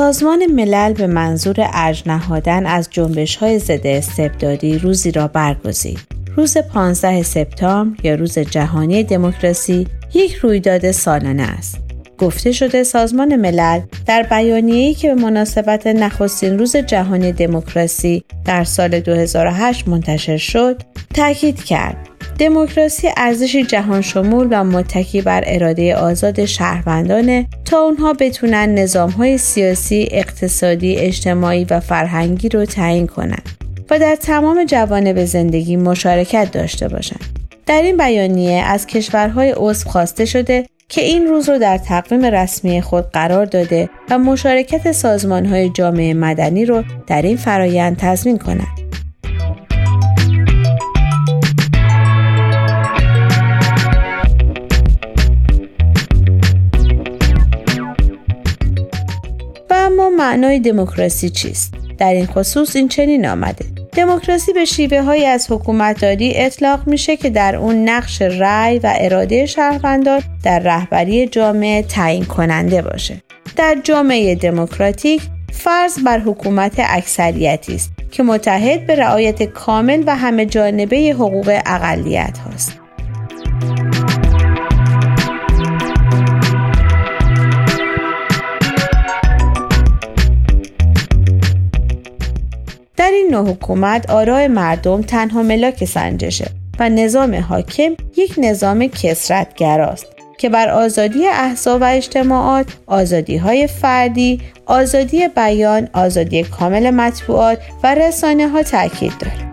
سازمان ملل به منظور ارج نهادن از جنبش های ضد استبدادی روزی را برگزید. روز 15 سپتامبر یا روز جهانی دموکراسی یک رویداد سالانه است. گفته شده سازمان ملل در بیانیه‌ای که به مناسبت نخستین روز جهانی دموکراسی در سال 2008 منتشر شد، تاکید کرد دموکراسی ارزشی جهان شمول و متکی بر اراده آزاد شهروندانه تا اونها بتونن نظامهای سیاسی، اقتصادی، اجتماعی و فرهنگی رو تعیین کنند و در تمام جوانب زندگی مشارکت داشته باشند. در این بیانیه از کشورهای عضو خواسته شده که این روز رو در تقویم رسمی خود قرار داده و مشارکت سازمانهای جامعه مدنی رو در این فرایند تضمین کنند. معنای دموکراسی چیست؟ در این خصوص این چنین آمده. دموکراسی به شیوه های از حکومتداری اطلاق میشه که در اون نقش رأی و اراده شهروندان در رهبری جامعه تعیین کننده باشه. در جامعه دموکراتیک فرض بر حکومت اکثریتی است که متحد به رعایت کامل و همه جانبه حقوق اقلیت هاست. نوع حکومت آرای مردم تنها ملاک سنجشه و نظام حاکم یک نظام کسرتگراست که بر آزادی احزاب و اجتماعات، آزادی های فردی، آزادی بیان، آزادی کامل مطبوعات و رسانه ها تاکید دارد.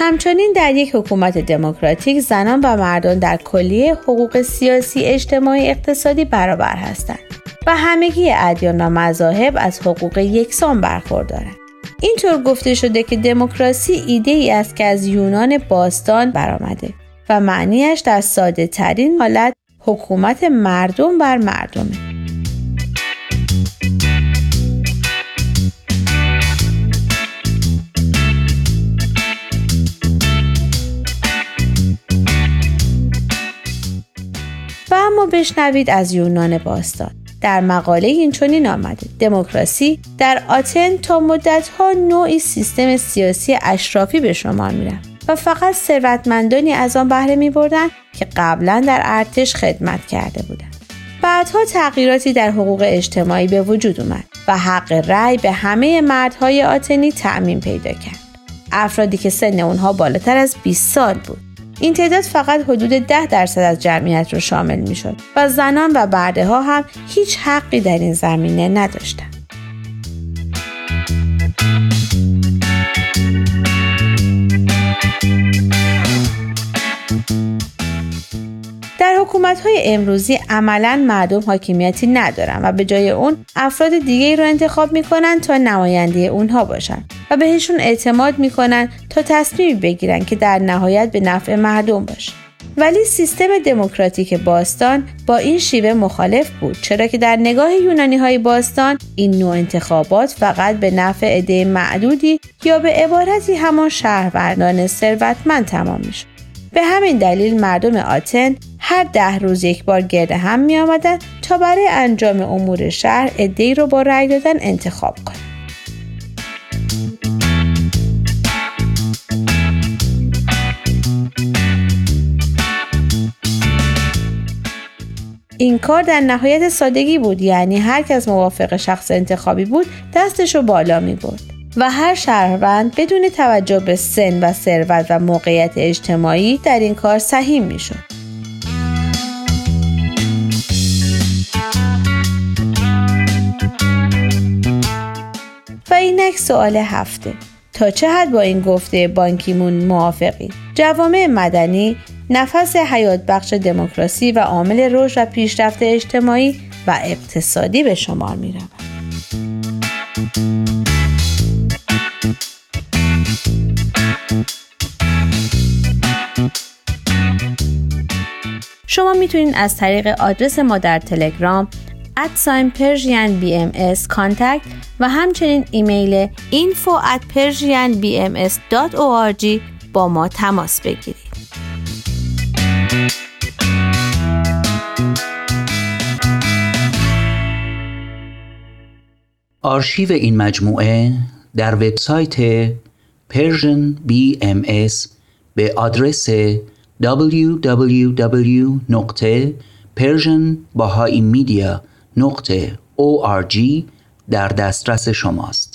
همچنین در یک حکومت دموکراتیک زنان و مردان در کلیه حقوق سیاسی، اجتماعی، اقتصادی برابر هستند و همگی ادیان و مذاهب از حقوق یکسان برخوردارند. اینطور گفته شده که دموکراسی ایده ای است که از یونان باستان برآمده و معنیش در ساده ترین حالت حکومت مردم بر مردمه. بشنوید از یونان باستان در مقاله این چنین آمده دموکراسی در آتن تا مدتها نوعی سیستم سیاسی اشرافی به شمار می‌رفت و فقط ثروتمندانی از آن بهره می بردن که قبلا در ارتش خدمت کرده بودند. بعدها تغییراتی در حقوق اجتماعی به وجود اومد و حق رأی به همه مردهای آتنی تعمین پیدا کرد. افرادی که سن اونها بالاتر از 20 سال بود این تعداد فقط حدود 10 درصد از جمعیت رو شامل می شد و زنان و برده ها هم هیچ حقی در این زمینه نداشتند. حکومت های امروزی عملا مردم حاکمیتی ندارن و به جای اون افراد دیگه ای رو انتخاب می‌کنن تا نماینده اونها باشن و بهشون اعتماد می‌کنن تا تصمیمی بگیرن که در نهایت به نفع مردم باشه. ولی سیستم دموکراتیک باستان با این شیوه مخالف بود چرا که در نگاه یونانی های باستان این نوع انتخابات فقط به نفع عده معدودی یا به عبارتی همان شهروندان ثروتمند تمام می‌شد. به همین دلیل مردم آتن هر ده روز یک بار گرد هم می آمدن تا برای انجام امور شهر ادهی رو با رأی دادن انتخاب کنند. این کار در نهایت سادگی بود یعنی هر کس موافق شخص انتخابی بود دستش رو بالا می برد. و هر شهروند بدون توجه به سن و ثروت و موقعیت اجتماعی در این کار سهیم می شد. و اینک سوال هفته تا چه حد با این گفته بانکیمون موافقی جوامع مدنی نفس حیات بخش دموکراسی و عامل رشد و پیشرفت اجتماعی و اقتصادی به شمار می روند. شما می‌تونید از طریق آدرس ما در تلگرام ادساین پرژین بی ام و همچنین ایمیل info at persianbms.org با ما تماس بگیرید. آرشیو این مجموعه در وبسایت Persian BMS به آدرس www.persianbahaimedia.org در دسترس شماست.